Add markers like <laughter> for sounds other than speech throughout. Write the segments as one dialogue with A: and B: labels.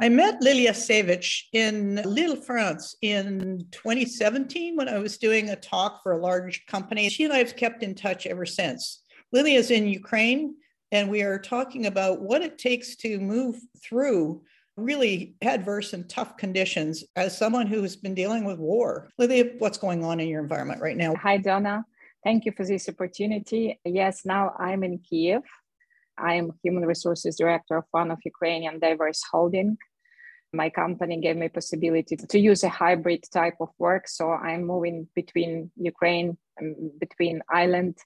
A: I met Liliya Savych in Lille, France in 2017 when I was doing a talk for a large company. She and I have kept in touch ever since. Liliya is in Ukraine, and we are talking about what it takes to move through really adverse and tough conditions as someone who has been dealing with war. Liliya, what's going on in your environment right now?
B: Hi, Dawna. Thank you for this opportunity. Yes, now I'm in Kiev. I am Human Resources Director of one of Ukrainian diverse holding. My company gave me possibility to use a hybrid type of work. So I'm moving between Ukraine, and between Ireland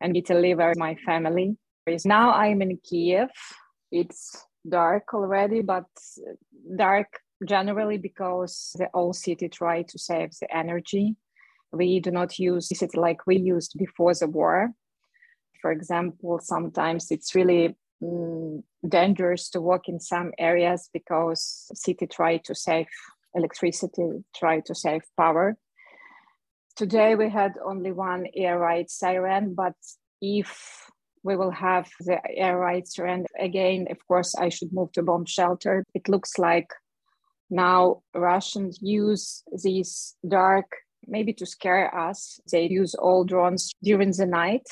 B: and Italy, where my family is. Now I'm in Kiev. It's dark already, but dark generally because the old city tried to save the energy. We do not use it like we used before the war. For example, sometimes it's really mm, dangerous to walk in some areas because city try to save electricity, try to save power. Today we had only one air raid siren, but if we will have the air raid siren again, of course I should move to bomb shelter. It looks like now Russians use these dark maybe to scare us. They use all drones during the night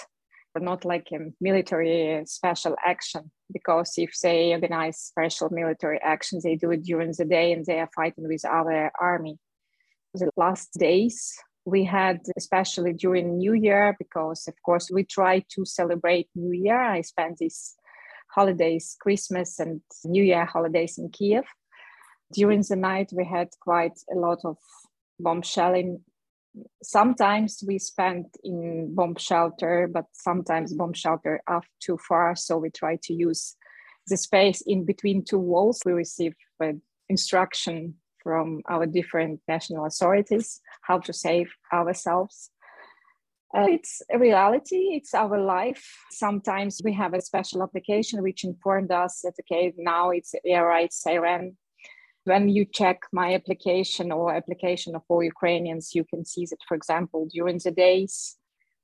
B: not like a military special action because if they organize special military actions they do it during the day and they are fighting with our army. The last days we had especially during new year because of course we try to celebrate new year. I spent these holidays christmas and new year holidays in kiev during the night we had quite a lot of bomb shelling sometimes we spend in bomb shelter, but sometimes bomb shelter are too far. So we try to use the space in between two walls. We receive uh, instruction from our different national authorities how to save ourselves. Uh, it's a reality, it's our life. Sometimes we have a special application which informed us that, okay, now it's air raid siren when you check my application or application of all Ukrainians, you can see that, for example, during the days,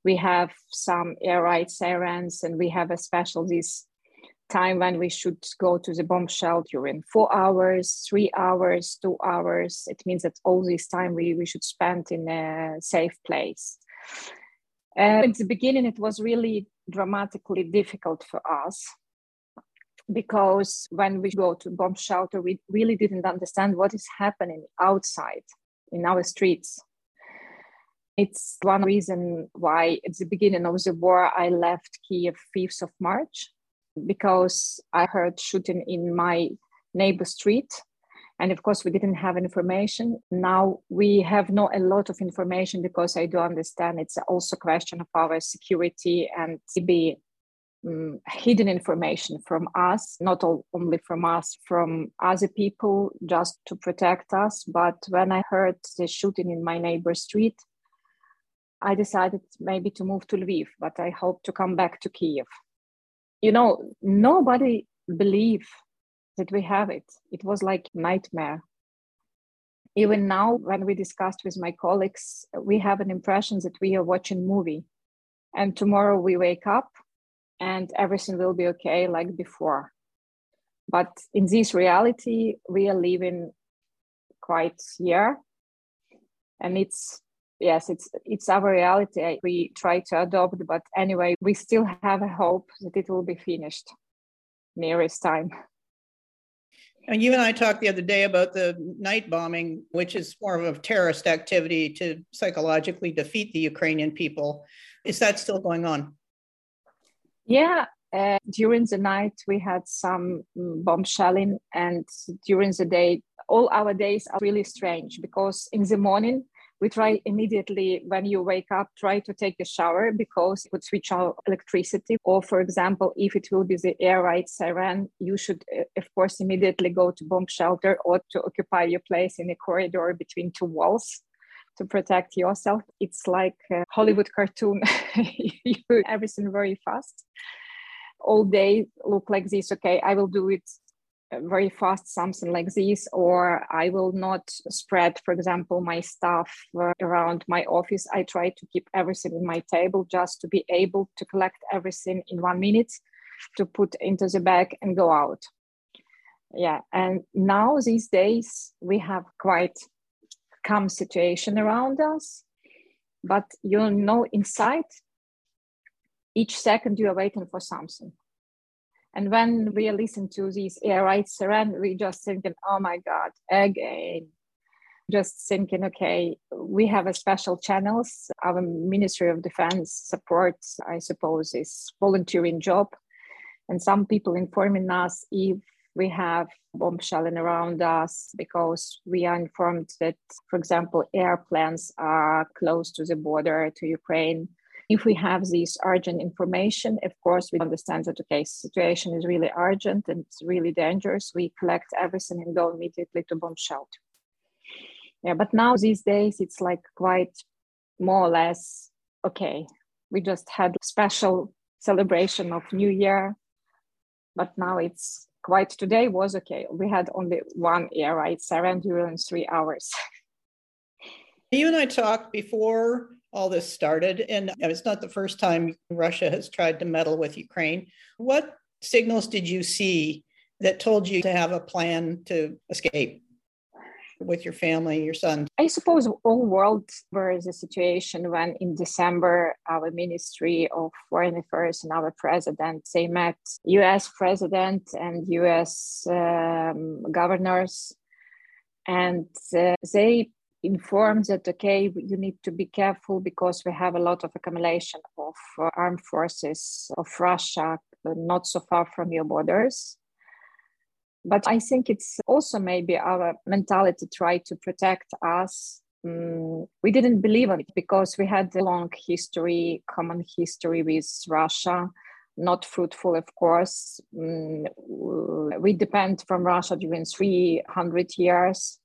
B: we have some air raid sirens and we have a special this time when we should go to the bomb shelter in four hours, three hours, two hours. It means that all this time we, we should spend in a safe place. Uh, at the beginning, it was really dramatically difficult for us because when we go to bomb shelter, we really didn't understand what is happening outside in our streets. It's one reason why at the beginning of the war I left Kiev 5th of March because I heard shooting in my neighbor street. And of course, we didn't have information. Now we have not a lot of information because I do understand it's also a question of our security and maybe um, hidden information from us, not all, only from us, from other people just to protect us. But when I heard the shooting in my neighbor's street, I decided maybe to move to Lviv, but I hope to come back to Kiev. You know, nobody believed that we have it. It was like nightmare. Even now, when we discussed with my colleagues, we have an impression that we are watching movie. And tomorrow we wake up and everything will be okay like before. But in this reality, we are living quite here. And it's yes, it's it's our reality. We try to adopt, but anyway, we still have a hope that it will be finished nearest time.
A: And you and I talked the other day about the night bombing, which is more of terrorist activity to psychologically defeat the Ukrainian people. Is that still going on?
B: Yeah, uh, during the night we had some mm, bomb shelling, and during the day, all our days are really strange because in the morning we try immediately when you wake up try to take a shower because it would switch out electricity. Or for example if it will be the air raid siren you should uh, of course immediately go to bomb shelter or to occupy your place in a corridor between two walls to protect yourself. It's like a Hollywood cartoon. <laughs> you do everything very fast. All day look like this. Okay, I will do it very fast, something like this, or I will not spread, for example, my stuff uh, around my office. I try to keep everything in my table just to be able to collect everything in one minute, to put into the bag and go out. Yeah, and now these days we have quite calm situation around us, but you know inside each second you are waiting for something. And when we listen to these air rights surrender, we just thinking, oh my God, again. Just thinking, okay, we have a special channels. Our Ministry of Defense supports, I suppose, is volunteering job. And some people informing us if we have bombshelling around us because we are informed that, for example, airplanes are close to the border to Ukraine if we have this urgent information, of course, we understand that, okay, situation is really urgent and it's really dangerous. We collect everything and go immediately to bomb shelter. Yeah, but now these days it's like quite more or less okay. We just had special celebration of New Year, but now it's quite today was okay. We had only one air right siren during three hours. <laughs>
A: You and I talked before all this started. And it's not the first time Russia has tried to meddle with Ukraine. What signals did you see that told you to have a plan to escape with your family, your son?
B: I suppose all world was a situation when in December our Ministry of Foreign Affairs and our president they met U.S. president and U.S. Um, governors, and uh, they informed that okay you need to be careful because we have a lot of accumulation of uh, armed forces of russia uh, not so far from your borders but i think it's also maybe our mentality try to protect us. Mm, we didn't believe in it because we had a long history common history with russia not fruitful of course. Mm, we depend from russia during 300 years.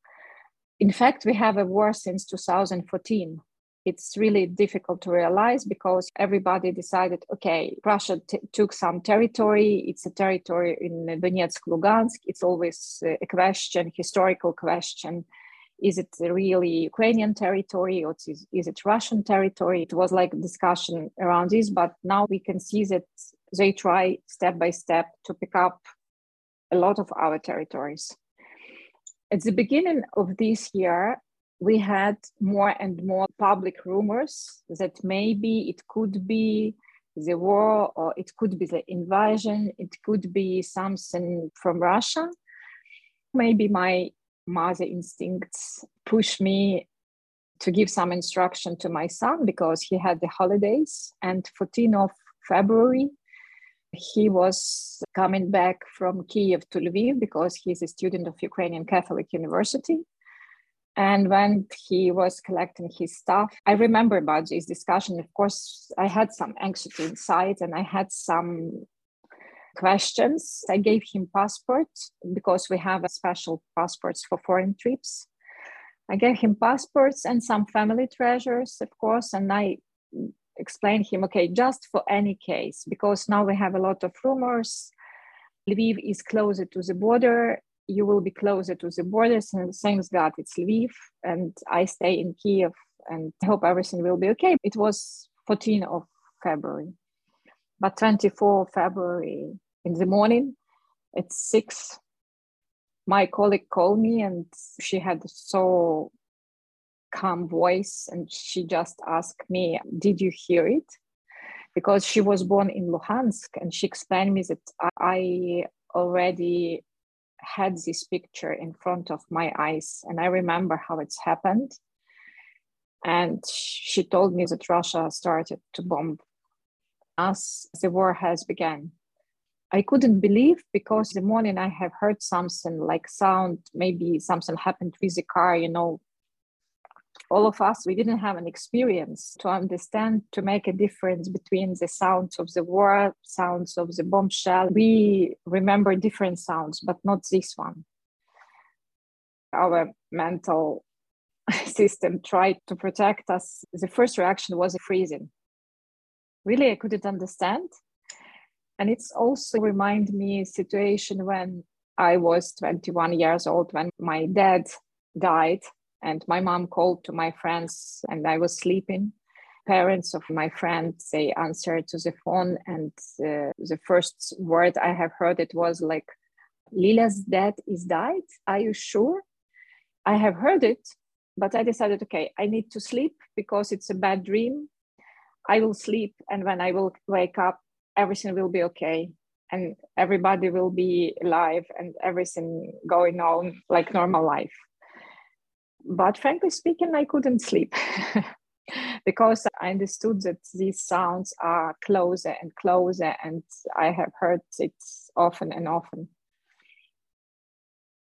B: In fact, we have a war since 2014. It's really difficult to realize because everybody decided, okay, Russia t- took some territory. It's a territory in Donetsk, Lugansk. It's always a question, historical question. Is it really Ukrainian territory or is, is it Russian territory? It was like a discussion around this, but now we can see that they try step by step to pick up a lot of our territories at the beginning of this year, we had more and more public rumors that maybe it could be the war or it could be the invasion, it could be something from Russia. Maybe my mother instincts push me to give some instruction to my son because he had the holidays and 14 of February he was coming back from Kiev to Lviv because he's a student of Ukrainian Catholic University. And when he was collecting his stuff, I remember about this discussion. Of course, I had some anxiety inside and I had some questions. I gave him passport because we have a special passports for foreign trips. I gave him passports and some family treasures, of course, and I explained him, okay, just for any case, because now we have a lot of rumors. Lviv is closer to the border. You will be closer to the borders, and thanks God it's Lviv, and I stay in Kiev, and hope everything will be okay. It was 14 of February, but 24 February in the morning, at six, my colleague called me, and she had so calm voice and she just asked me did you hear it because she was born in luhansk and she explained me that i already had this picture in front of my eyes and i remember how it's happened. And she told me that russia started to bomb us. The war has begun. I couldn't believe because the morning I have heard something like sound, maybe something happened with the car, you know, all of us, we didn't have an experience to understand, to make a difference between the sounds of the war, sounds of the bombshell. We remember different sounds, but not this one. Our mental <laughs> system tried to protect us. The first reaction was freezing. Really, I couldn't understand. And it's also remind me situation when I was 21 years old when my dad died and my mom called to my friends and i was sleeping parents of my friend they answered to the phone and uh, the first word i have heard it was like "Lila's dad is died. Are you sure? I have heard it, but I decided, okay, I need to sleep because it's a bad dream. I will sleep, and when I will wake up, everything will be okay, and everybody will be alive, and everything going on like normal life. But frankly speaking, I couldn't sleep. <laughs> because I understood that these sounds are closer and closer, and I have heard it often and often.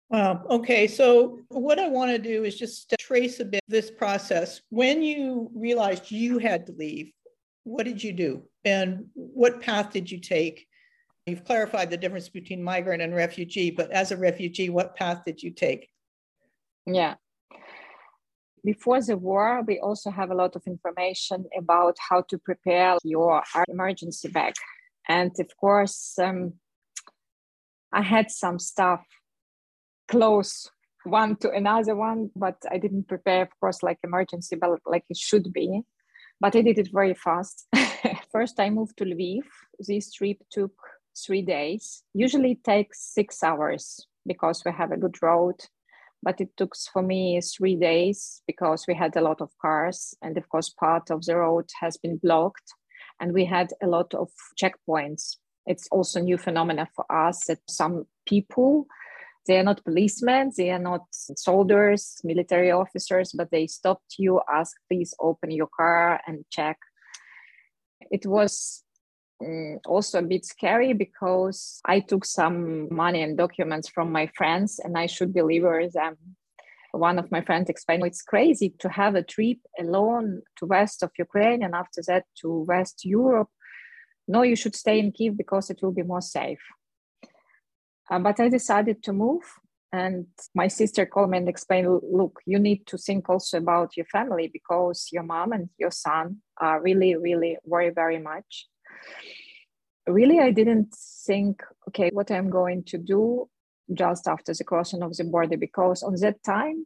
A: Wow. Okay. So, what I want to do is just trace a bit this process. When you realized you had to leave, what did you do? And what path did you take? You've clarified the difference between migrant and refugee, but as a refugee, what path did you take?
B: Yeah. Before the war, we also have a lot of information about how to prepare your emergency bag. And of course, um, I had some stuff close one to another one, but I didn't prepare, of course, like emergency, but like it should be. But I did it very fast. <laughs> First, I moved to Lviv. This trip took three days. Usually it takes six hours because we have a good road. But it took for me three days because we had a lot of cars. And of course, part of the road has been blocked. And we had a lot of checkpoints. It's also new phenomena for us that some people they are not policemen, they are not soldiers, military officers, but they stopped you, asked, please open your car and check. It was also a bit scary because I took some money and documents from my friends and I should deliver them. One of my friends explained it's crazy to have a trip alone to west of Ukraine and after that to West Europe. No, you should stay in Kiev because it will be more safe. Uh, but I decided to move. And my sister called me and explained, look, you need to think also about your family because your mom and your son are really, really worry very much. Really, I didn't think, okay, what I'm going to do just after the crossing of the border because on that time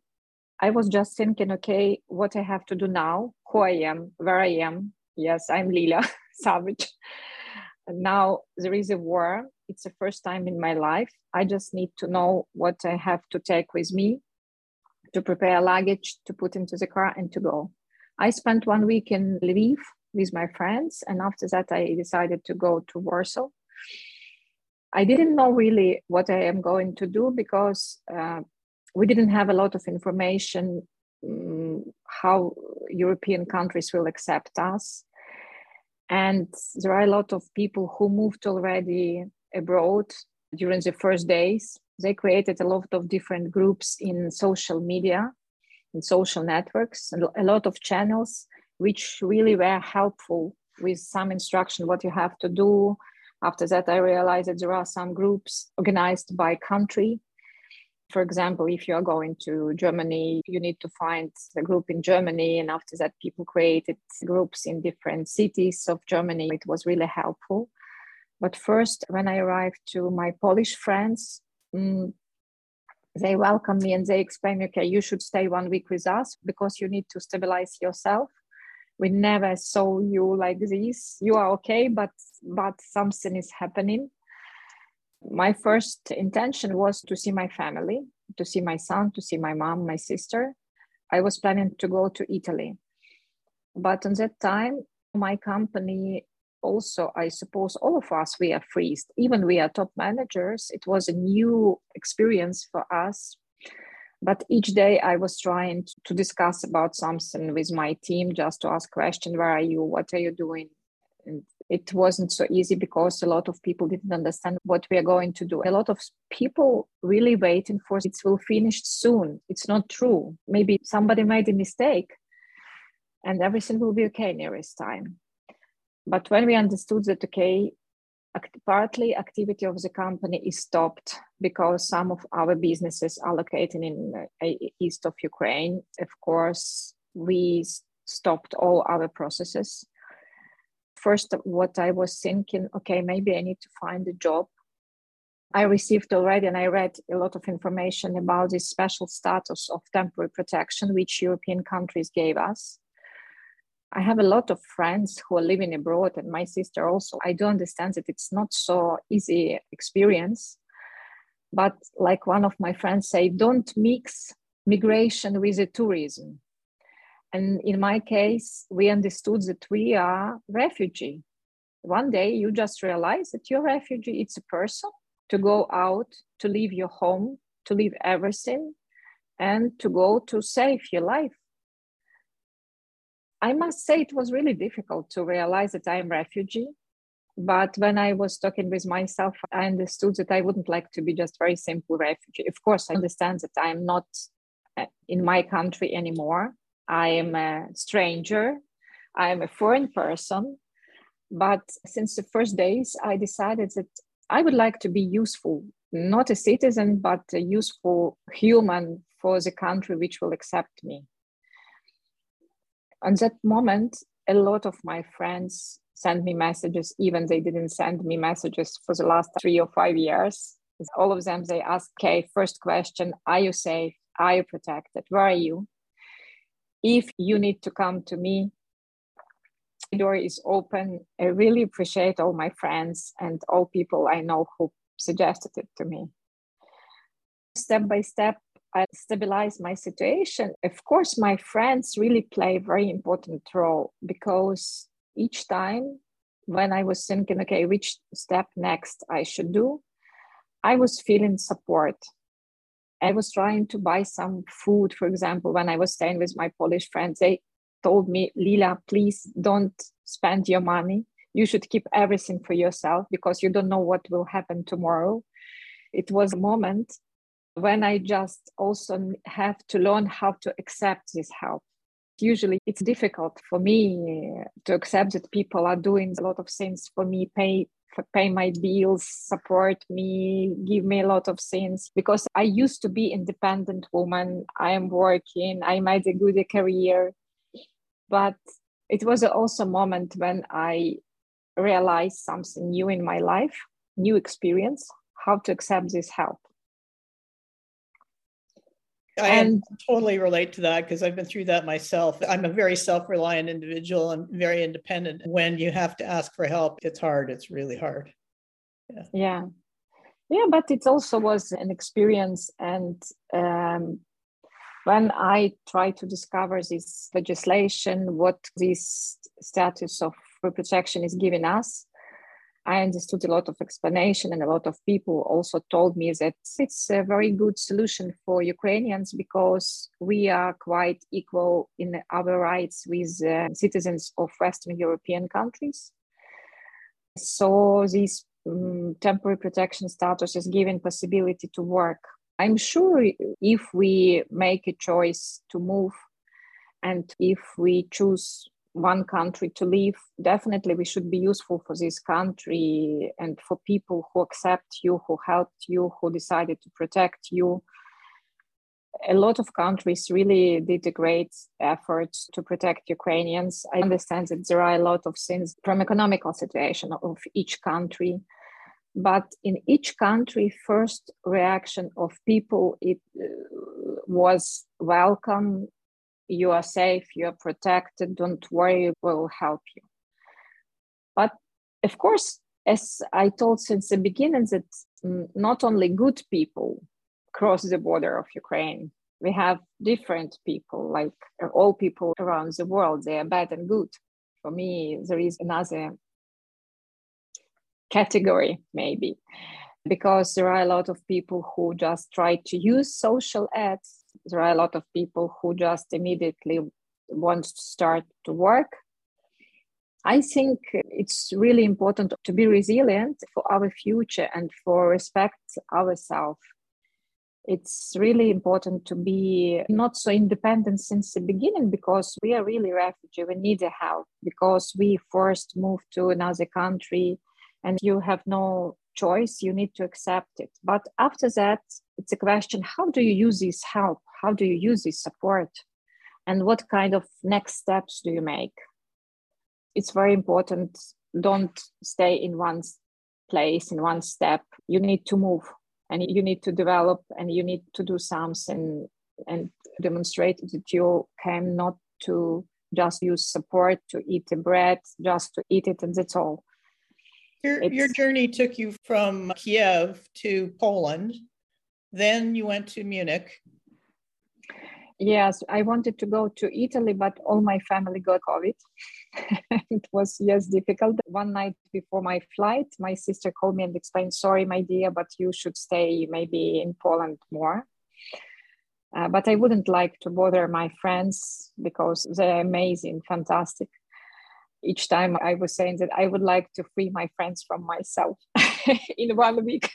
B: I was just thinking, okay, what I have to do now, who I am, where I am. Yes, I'm Lila <laughs> Savych. And now there is a war it's the first time in my life. I just need to know what I have to take with me to prepare luggage to put into the car and to go. I spent one week in Lviv with my friends, and after that, I decided to go to Warsaw. I didn't know really what I am going to do because uh, we didn't have a lot of information um, how European countries will accept us. And there are a lot of people who moved already abroad during the first days. They created a lot of different groups in social media, in social networks, a lot of channels, which really were helpful with some instruction what you have to do. After that, I realized that there are some groups organized by country. For example, if you are going to Germany, you need to find a group in Germany. And after that, people created groups in different cities of Germany. It was really helpful. But first, when I arrived to my Polish friends, mm, they welcomed me and they explained, okay, you should stay one week with us because you need to stabilize yourself. We never saw you like this. You are okay, but but something is happening. My first intention was to see my family, to see my son, to see my mom, my sister. I was planning to go to Italy. But on that time, my company also i suppose all of us we are freezed even we are top managers it was a new experience for us but each day i was trying to discuss about something with my team just to ask question where are you? What are you doing? And it wasn't so easy because a lot of people didn't understand what we are going to do. A lot of people really waiting for it will finish soon. It's not true. Maybe somebody made a mistake and everything will be okay nearest time. But when we understood that, okay, partly activity of the company is stopped because some of our businesses are located in uh, east of Ukraine. Of course, we stopped all our processes. First, what I was thinking, okay, maybe I need to find a job. I received already and I read a lot of information about this special status of temporary protection, which European countries gave us. I have a lot of friends who are living abroad, and my sister also. I do understand that it's not so easy experience, But like one of my friends say, don't mix migration with the tourism. And in my case, we understood that we are refugee. One day you just realize that you're refugee. It's a person to go out, to leave your home, to leave everything, and to go to save your life. I must say it was really difficult to realize that I'm refugee. But when I was talking with myself, I understood that I wouldn't like to be just very simple refugee. Of course, I understand that I'm not uh, in my country anymore. I am a stranger. I am a foreign person. But since the first days, I decided that I would like to be useful, not a citizen, but a useful human for the country which will accept me. At that moment, a lot of my friends sent me messages, even they didn't send me messages for the last three or five years. All of them, they ask, okay, first question, are you safe? Are you protected? Where are you? If you need to come to me, the door is open. I really appreciate all my friends and all people I know who suggested it to me. Step by step, I stabilize my situation. Of course, my friends really play a very important role because each time when I was thinking, okay, which step next I should do, I was feeling support. I was trying to buy some food, for example, when I was staying with my Polish friends. They told me, Lila, please don't spend your money. You should keep everything for yourself because you don't know what will happen tomorrow. It was a moment when I just also have to learn how to accept this help. Usually it's difficult for me uh, to accept that people are doing a lot of things for me, pay pay my bills, support me, give me a lot of things because I used to be independent woman. I am working, I made a good career. But it was also a moment when I realized something new in my life, new experience, how to accept this help.
A: I and, totally relate to that because I've been through that myself. I'm a very self reliant individual and very independent. When you have to ask for help, it's hard. It's really hard.
B: Yeah. Yeah. Yeah, but it also was an experience. And um, when I try to discover this legislation, what this status of protection is giving us, I understood a lot of explanation, and a lot of people also told me that it's a very good solution for Ukrainians because we are quite equal in our rights with uh, citizens of Western European countries. So this um, temporary protection status is given possibility to work. I'm sure if we make a choice to move and if we choose one country to live definitely we should be useful for this country and for people who accept you who helped you who decided to protect you. A lot of countries really did a great effort to protect ukrainians. I understand that there are a lot of things from economical situation of each country but in each country first reaction of people it uh, was welcome you are safe, you are protected, don't worry, we'll help you. But of course, as I told since the beginning, that not only good people cross the border of Ukraine, we have different people, like all people around the world, they are bad and good. For me, there is another category, maybe, because there are a lot of people who just try to use social ads there are a lot of people who just immediately want to start to work. I think it's really important to be resilient for our future and for respect ourselves. It's really important to be not so independent since the beginning because we are really refugee. We need help because we first moved to another country and you have no choice. You need to accept it. But after that, it's a question how do you use this help? how do you use this support and what kind of next steps do you make it's very important don't stay in one place in one step you need to move and you need to develop and you need to do something and demonstrate that you came not to just use support to eat the bread just to eat it and that's all
A: your, your journey took you from kiev to poland Then you went to Munich.
B: Yes, I wanted to go to Italy, but all my family got COVID. <laughs> it was, yes, difficult. One night before my flight, my sister called me and explained, Sorry, my dear, but you should stay maybe in Poland more. Uh, but I wouldn't like to bother my friends because they're amazing, fantastic. Each time I was saying that I would like to free my friends from myself <laughs> in one week.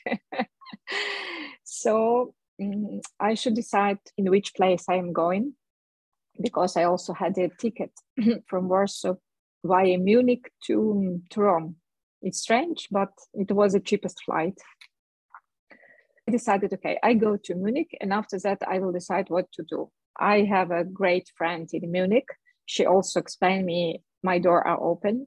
B: <laughs> so um, I should decide in which place I am going because I also had a ticket <clears throat> from Warsaw via Munich to, to Rome. It's strange, but it was the cheapest flight. I decided, okay, I go to Munich, and after that, I will decide what to do. I have a great friend in Munich. She also explained me my door are open.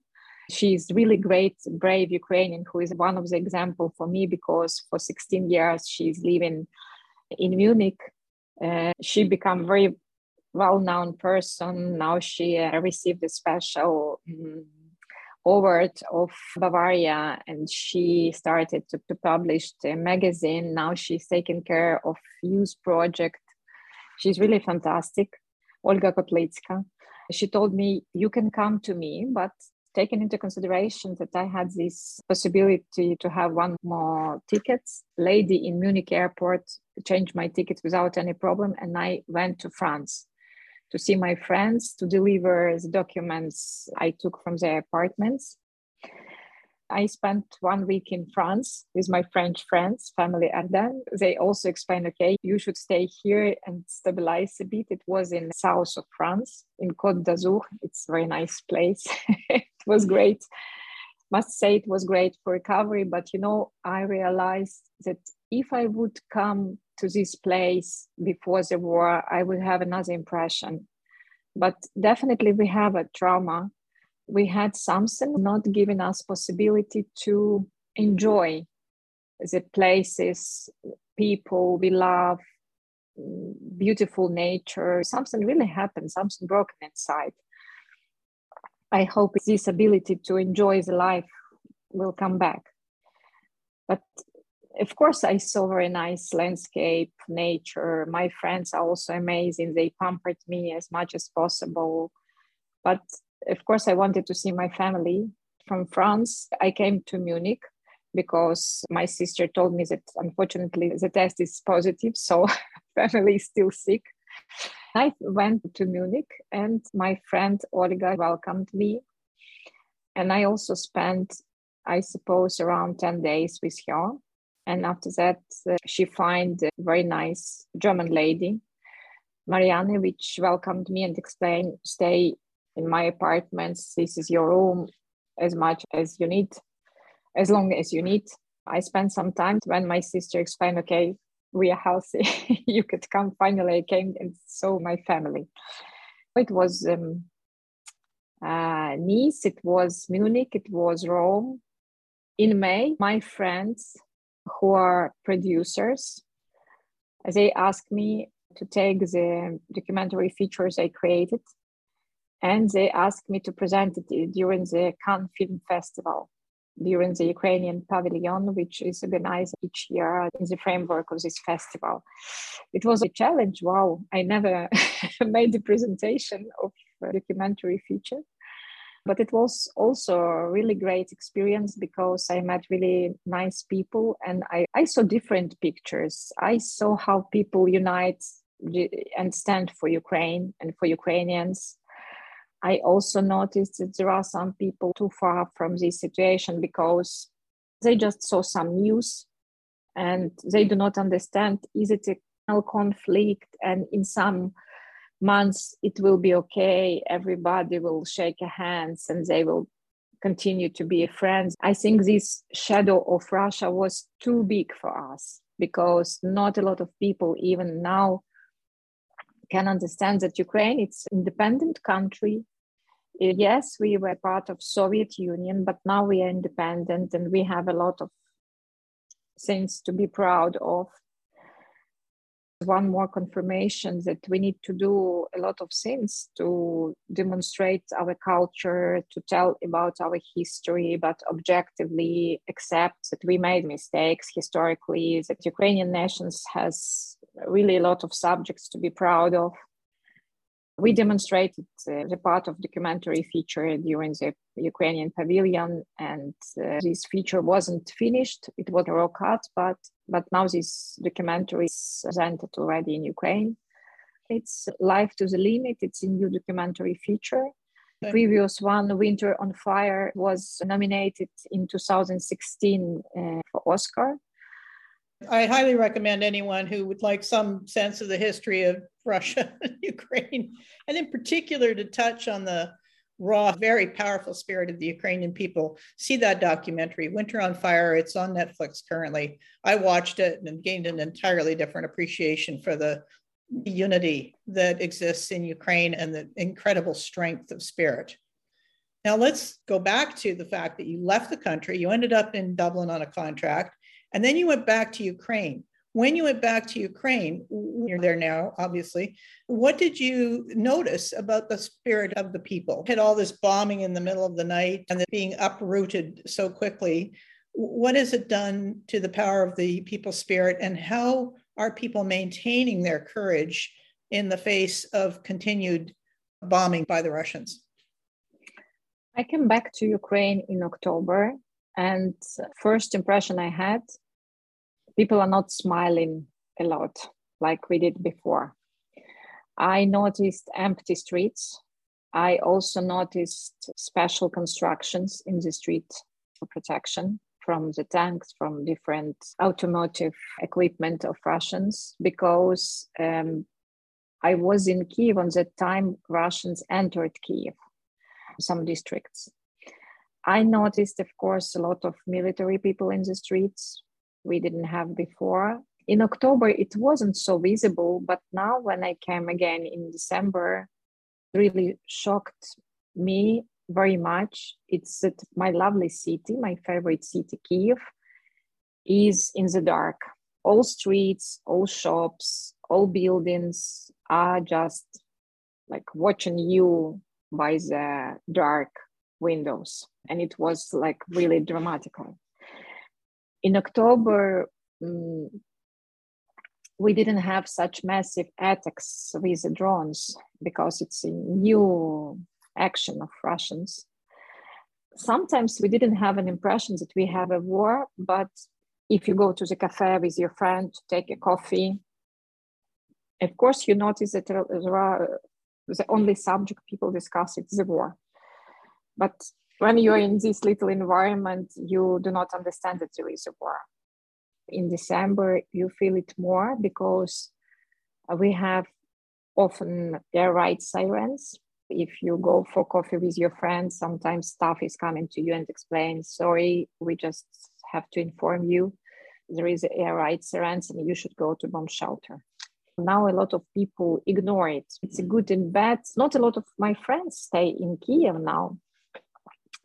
B: She's really great, brave Ukrainian who is one of the example for me because for 16 years she's living in Munich. Uh, she become very well-known person. Now she uh, received a special um, award of Bavaria, and she started to, to publish a magazine. Now she's taking care of youth project. She's really fantastic. Olga Kotlitska. She told me, "You can come to me, but taken into consideration that I had this possibility to have one more tickets, lady in Munich airport changed my ticket without any problem, and I went to France to see my friends to deliver the documents I took from their apartments. I spent one week in France with my French friends, family Arden. They also explained, okay, you should stay here and stabilize a bit. It was in south of France, in Côte d'Azur. It's a very nice place. <laughs> it was mm-hmm. great. Must say it was great for recovery, but you know, I realized that if I would come to this place before the war, I would have another impression. But definitely we have a trauma we had something not giving us possibility to enjoy the places people we love beautiful nature. Something really happened something broken inside. I hope this ability to enjoy the life will come back. But of course i saw very nice landscape nature. My friends are also amazing. They pampered me as much as possible. But of course, I wanted to see my family from France. I came to Munich because my sister told me that unfortunately the test is positive, so <laughs> family is still sick. I went to Munich and my friend Olga welcomed me. And I also spent, I suppose, around 10 days with her. And after that, uh, she found a very nice German lady, Marianne, which welcomed me and explained, stay in my apartments this is your room as much as you need as long as you need. I spent some time when my sister explained okay we are healthy <laughs> you could come finally i came and saw my family. It was um, uh, nice it was munich it was rome. In may my friends who are producers they asked me to take the documentary features i created and they asked me to present it during the Cannes Film Festival, during the Ukrainian Pavilion, which is organized each year in the framework of this festival. It was a challenge. Wow, I never <laughs> made a presentation of a documentary feature. But it was also a really great experience because I met really nice people and I, I saw different pictures. I saw how people unite and stand for Ukraine and for Ukrainians I also noticed that there are some people too far from this situation because they just saw some news and they do not understand is it a conflict? And in some months it will be okay. Everybody will shake hands and they will continue to be friends. I think this shadow of russia was too big for us because not a lot of people even now can understand that ukraine it's independent country yes we were part of soviet union but now we are independent and we have a lot of things to be proud of. One more confirmation that we need to do a lot of things to demonstrate our culture, to tell about our history, but objectively accept that we made mistakes historically, that Ukrainian nations has really a lot of subjects to be proud of we demonstrated uh, the part of documentary feature during the Ukrainian pavilion, and uh, this feature wasn't finished. It was a raw cut, but but now this documentary is presented already in Ukraine. It's Life to the Limit. It's a new documentary feature. The previous one, Winter on Fire, was nominated in 2016 uh, for Oscar.
A: I highly recommend anyone who would like some sense of the history of Russia <laughs> and Ukraine, and in particular to touch on the raw, very powerful spirit of the Ukrainian people. See that documentary, Winter on Fire. It's on Netflix currently. I watched it and gained an entirely different appreciation for the unity that exists in Ukraine and the incredible strength of spirit. Now, let's go back to the fact that you left the country, you ended up in Dublin on a contract, and then you went back to Ukraine. When you went back to Ukraine, you're there now, obviously. What did you notice about the spirit of the people? Had all this bombing in the middle of the night and being uprooted so quickly. What has it done to the power of the people spirit, and how are people maintaining their courage in the face of continued bombing by the Russians?
B: I came back to Ukraine in October and first impression I had, people are not smiling a lot like we did before. I noticed empty streets. I also noticed special constructions in the street for protection from the tanks, from different automotive equipment of Russians, because um, I was in Kiev on that time, Russians entered Kiev, some districts. I noticed, of course, a lot of military people in the streets we didn't have before. In October, it wasn't so visible, but now when I came again in December, really shocked me very much. It's that my lovely city, my favorite city, Kiev, is in the dark. All streets, all shops, all buildings are just like watching you by the dark windows and it was like really dramatical in october um, we didn't have such massive attacks with drones because it's a new action of russians. Sometimes we didn't have an impression that we have a war but if you go to the cafe with your friend to take a coffee of course you notice that there are the only subject people discuss is the war. But when you're in this little environment, you do not understand that there is a war. In December, you feel it more because we have often air raid sirens. If you go for coffee with your friends, sometimes staff is coming to you and explain, sorry, we just have to inform you there is air raid sirens and you should go to bomb shelter. Now a lot of people ignore it. It's a good and bad. Not a lot of my friends stay in Kiev now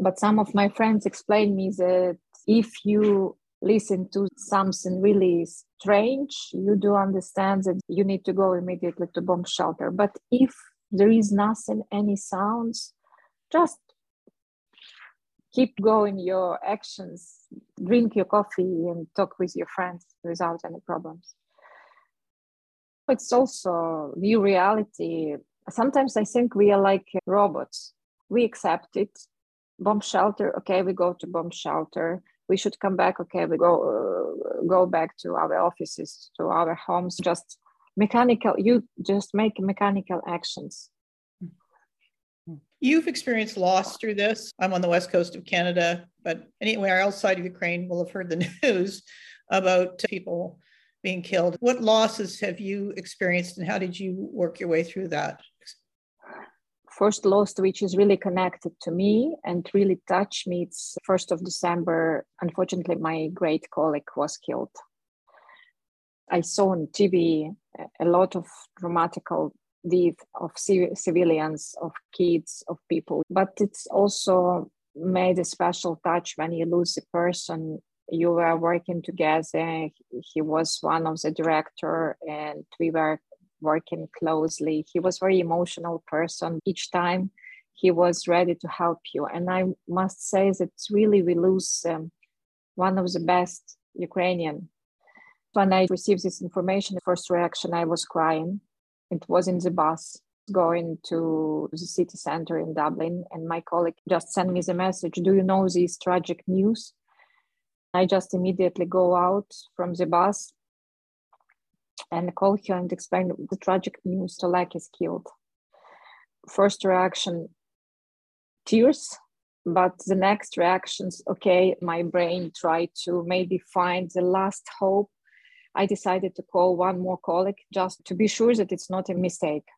B: but some of my friends explained me that if you listen to something really strange, you do understand that you need to go immediately to bomb shelter. But if there is nothing, any sounds, just keep going your actions, drink your coffee and talk with your friends without any problems. It's also new reality. Sometimes I think we are like robots. We accept it bomb shelter okay we go to bomb shelter we should come back okay we go uh, go back to our offices to our homes just mechanical you just make mechanical actions
A: You've experienced loss through this. I'm on the west coast of Canada, but anywhere outside of Ukraine will have heard the <laughs> news about people being killed. What losses have you experienced and how did you work your way through that?
B: First loss which is really connected to me and really touched me. It's 1st of december. Unfortunately my great colleague was killed. I saw on tv a lot of dramatical death of civilians of kids of people. But it's also made a special touch when you lose a person. You were working together. He was one of the director, and we were working closely. He was very emotional person. Each time he was ready to help you. And I must say that really we lose um, one of the best Ukrainian. When I received this information, the first reaction I was crying. It was in the bus going to the city center in Dublin, and my colleague just sent me the message Do you know this tragic news? I just immediately go out from the bus and call her and explain the tragic news Oleg is killed. First reaction, tears, but the next reactions, okay, my brain tried to maybe find the last hope. I decided to call one more colleague just to be sure that it's not a mistake.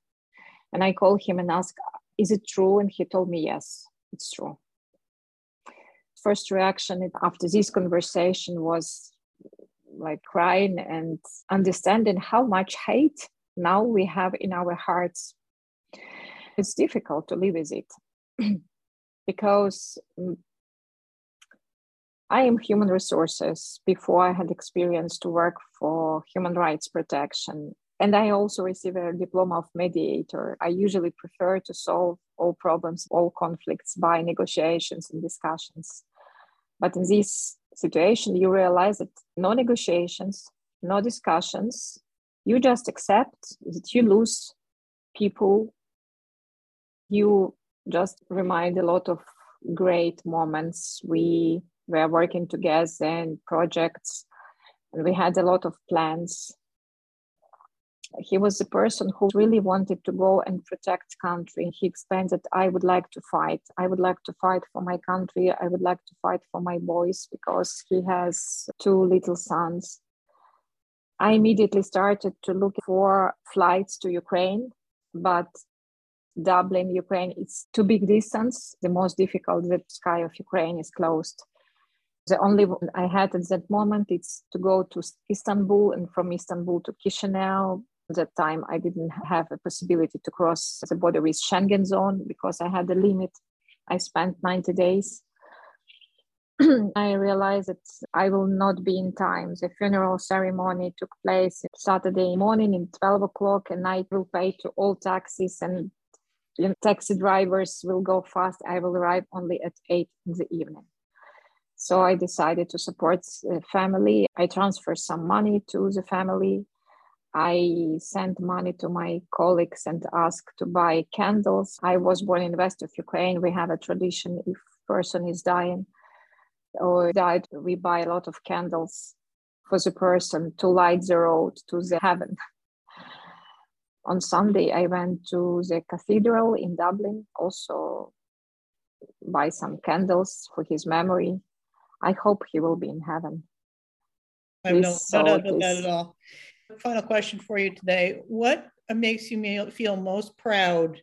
B: And I called him and asked, Is it true? And he told me, Yes, it's true. First reaction after this conversation was like crying and understanding how much hate now we have in our hearts. It's difficult to live with it <clears throat> because mm, I am human resources before I had experience to work for human rights protection. And I also receive a diploma of mediator. I usually prefer to solve all problems, all conflicts by negotiations and discussions. But in this situation, you realize that no negotiations, no discussions, you just accept that you lose people. You just remind a lot of great moments. We were working together in projects, and we had a lot of plans he was the person who really wanted to go and protect country. He explained that i would like to fight. I would like to fight for my country. I would like to fight for my boys because he has two little sons. I immediately started to look for flights to ukraine but dublin ukraine it's too big distance. The most difficult the sky of ukraine is closed. The only one I had at that moment is to go to Istanbul and from Istanbul to Chisinau that time I didn't have a possibility to cross the border with Schengen zone because I had a limit. I spent 90 days. <clears throat> I realized that I will not be in time. The funeral ceremony took place Saturday morning in 12 o'clock, and I will pay to all taxis and taxi drivers will go fast. I will arrive only at 8 in the evening. So I decided to support the family. I transferred some money to the family I sent money to my colleagues and asked to buy candles. I was born in the west of Ukraine. We have a tradition if person is dying or died, we buy a lot of candles for the person to light the road to the heaven. <laughs> On Sunday, I went to the cathedral in Dublin, also buy some candles for his memory. I hope he will be in heaven.
A: I have no, no doubt about that at all final question for you today. What makes you feel most proud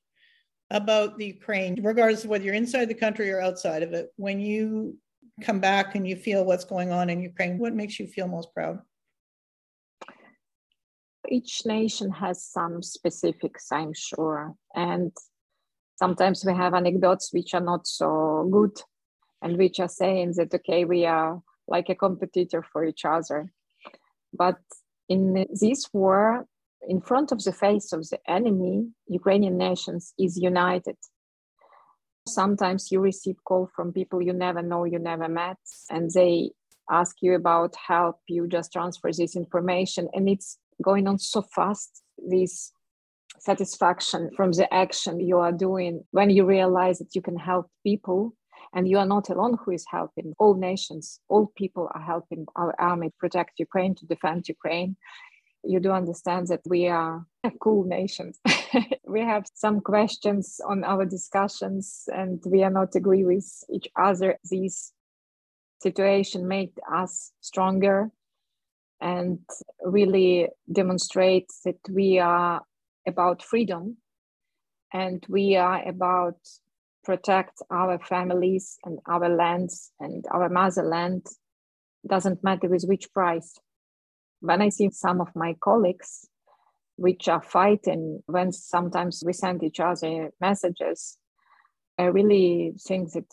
A: about the Ukraine, regardless of whether you're inside the country or outside of it? When you come back and you feel what's going on in Ukraine, what makes you feel most proud?
B: Each nation has some specifics, I'm sure. And sometimes we have anecdotes which are not so good and which are saying that, okay, we are like a competitor for each other. But in this war, in front of the face of the enemy, Ukrainian nations is united. Sometimes you receive call from people you never know, you never met, and they ask you about help. You just transfer this information, and it's going on so fast. This satisfaction from the action you are doing when you realize that you can help people and you are not alone who is helping. All nations, all people are helping our army protect Ukraine, to defend Ukraine. You do understand that we are a cool nation. <laughs> we have some questions on our discussions and we are not agree with each other. This situation made us stronger and really demonstrates that we are about freedom and we are about protect our families and our lands and our motherland doesn't matter with which price when i see some of my colleagues which are fighting when sometimes we send each other messages i really think that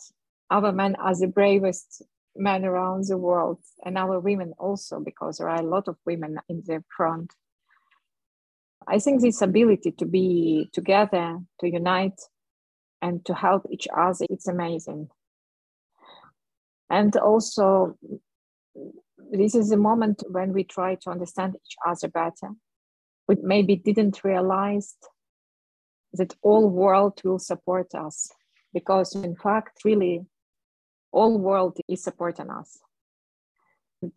B: our men are the bravest men around the world and our women also, because there are a lot of women in the front. I think this ability to be together, to unite, and to help each other, it's amazing. And also, this is a moment when we try to understand each other better. We maybe didn't realize that all world will support us because in fact really all world is supporting us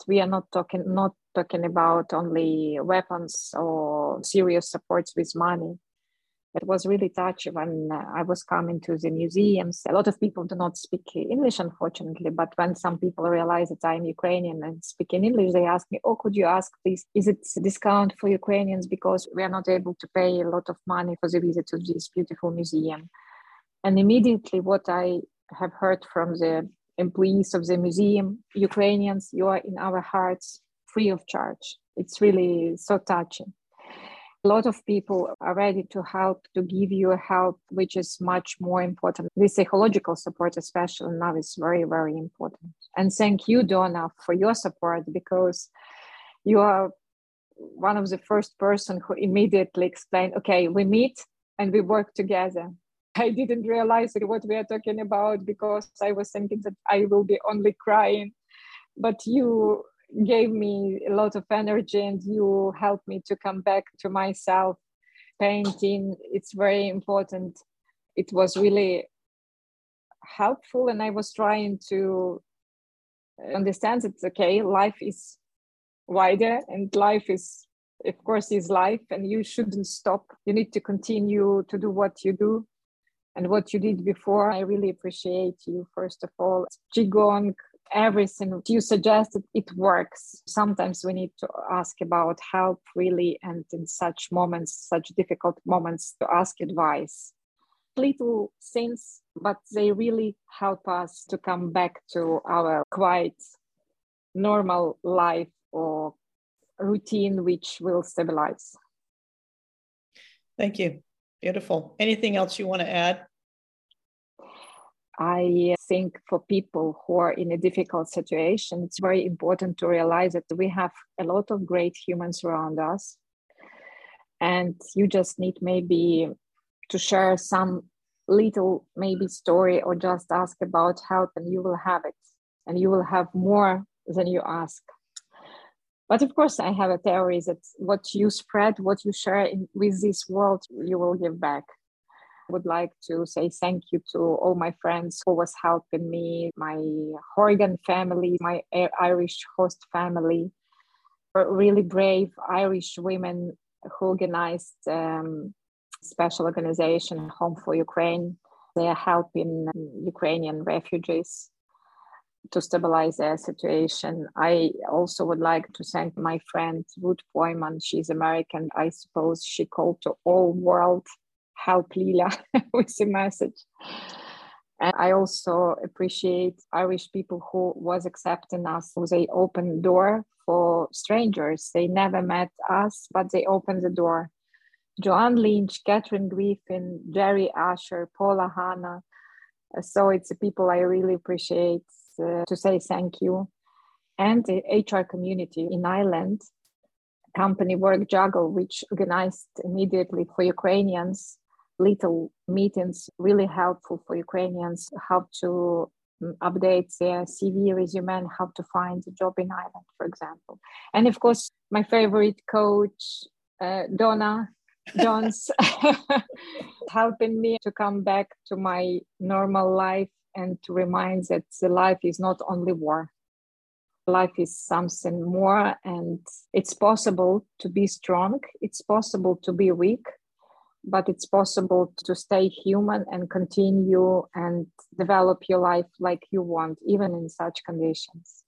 B: we are not talking not talking about only weapons or serious supports with money it was really touching when uh, I was coming to the museums. A lot of people do not speak English, unfortunately, but when some people realize that I'm Ukrainian and speak in English, they ask me, Oh, could you ask, please, is it a discount for Ukrainians because we are not able to pay a lot of money for the visit to this beautiful museum? And immediately, what I have heard from the employees of the museum, Ukrainians, you are in our hearts free of charge. It's really so touching a lot of people are ready to help to give you help which is much more important. The psychological support especially now is very very important. And thank you Dawna for your support because you are one of the first person who immediately explained okay we meet and we work together. I didn't realize what we are talking about because i was thinking that i will be only crying. But you gave me a lot of energy and you helped me to come back to myself. Painting it's very important. It was really helpful and i was trying to understand that okay life is wider and life is of course is life and you shouldn't stop. You need to continue to do what you do and what you did before. I really appreciate you first of all. Qigong everything you suggested it works? Sometimes we need to ask about help really and in such moments such difficult moments to ask advice. Little things but they really help us to come back to our quite normal life or routine which will stabilize.
A: Thank you. Beautiful. Anything else you want to add
B: I think for people who are in a difficult situation, it's very important to realize that we have a lot of great humans around us. And you just need maybe to share some little maybe story or just ask about help and you will have it. And you will have more than you ask. But of course i have a theory that what you spread what you share in, with this world you will give back would like to say thank you to all my friends who was helping me, my Horgan family, my Irish host family, really brave Irish women who organized um, special organization Home for Ukraine. They are helping Ukrainian refugees to stabilize their situation. I also would like to thank my friend Ruth Poyman. She's American. I suppose she called to all world help Lila <laughs> with the message. And I also appreciate Irish people who was accepting us. So they opened door for strangers. They never met us, but they opened the door. Joanne Lynch, Catherine Griffin, Jerry Asher, Paula Hanna. So it's the people I really appreciate uh, to say thank you. And the HR community in Ireland, company Work Juggle, which organized immediately for Ukrainians little meetings really helpful for Ukrainians how to mm, update their CV resume and how to find a job in Ireland, for example. And of course, my favorite coach, uh, Dawna Jones, <laughs> helping me to come back to my normal life and to remind that the life is not only war. Life is something more, and it's possible to be strong. It's possible to be weak, but it's possible to stay human and continue and develop your life like you want, even in such conditions.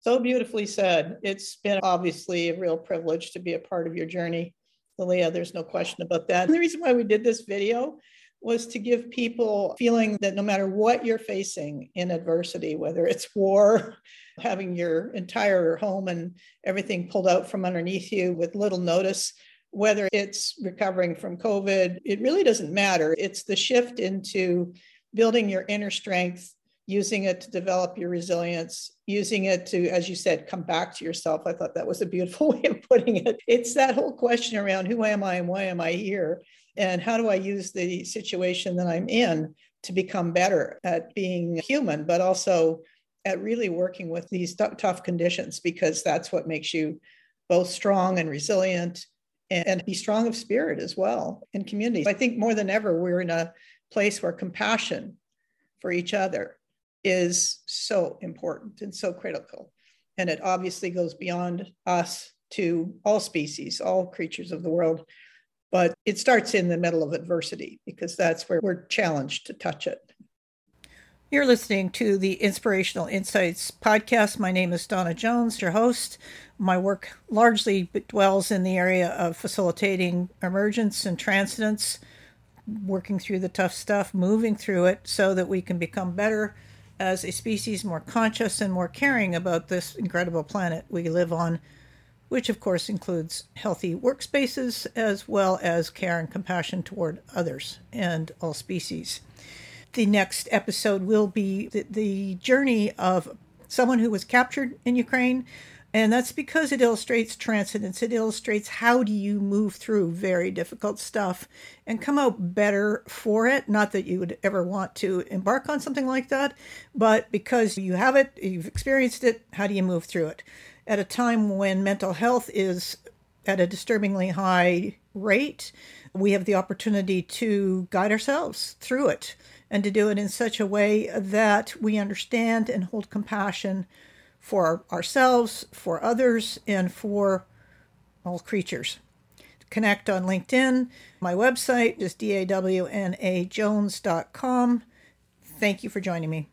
A: So beautifully said. It's been obviously a real privilege to be a part of your journey, Liliya. There's no question about that. And the reason why we did this video was to give people feeling that no matter what you're facing in adversity, whether it's war, <laughs> having your entire home and everything pulled out from underneath you with little notice, whether it's recovering from COVID, it really doesn't matter. It's the shift into building your inner strength, using it to develop your resilience, using it to, as you said, come back to yourself. I thought that was a beautiful <laughs> way of putting it. It's that whole question around who am I and why am I here? And how do I use the situation that I'm in to become better at being human, but also at really working with these t- tough conditions, because that's what makes you both strong and resilient and be strong of spirit as well in communities. I think more than ever, we're in a place where compassion for each other is so important and so critical. And it obviously goes beyond us to all species, all creatures of the world. But it starts in the middle of adversity because that's where we're challenged to touch it. You're listening to the Inspirational Insights podcast. My name is Dawna Jones, your host. My work largely dwells in the area of facilitating emergence and transcendence, working through the tough stuff, moving through it so that we can become better as a species, more conscious and more caring about this incredible planet we live on, which of course includes healthy workspaces as well as care and compassion toward others and all species. The next episode will be the, the journey of someone who was captured in Ukraine and that's because it illustrates transcendence. It illustrates how do you move through very difficult stuff and come out better for it. Not that you would ever want to embark on something like that, but because you have it, you've experienced it, how do you move through it? At a time when mental health is at a disturbingly high rate, we have the opportunity to guide ourselves through it and to do it in such a way that we understand and hold compassion for ourselves, for others, and for all creatures. Connect on LinkedIn. My website is dawnajones.com. Thank you for joining me.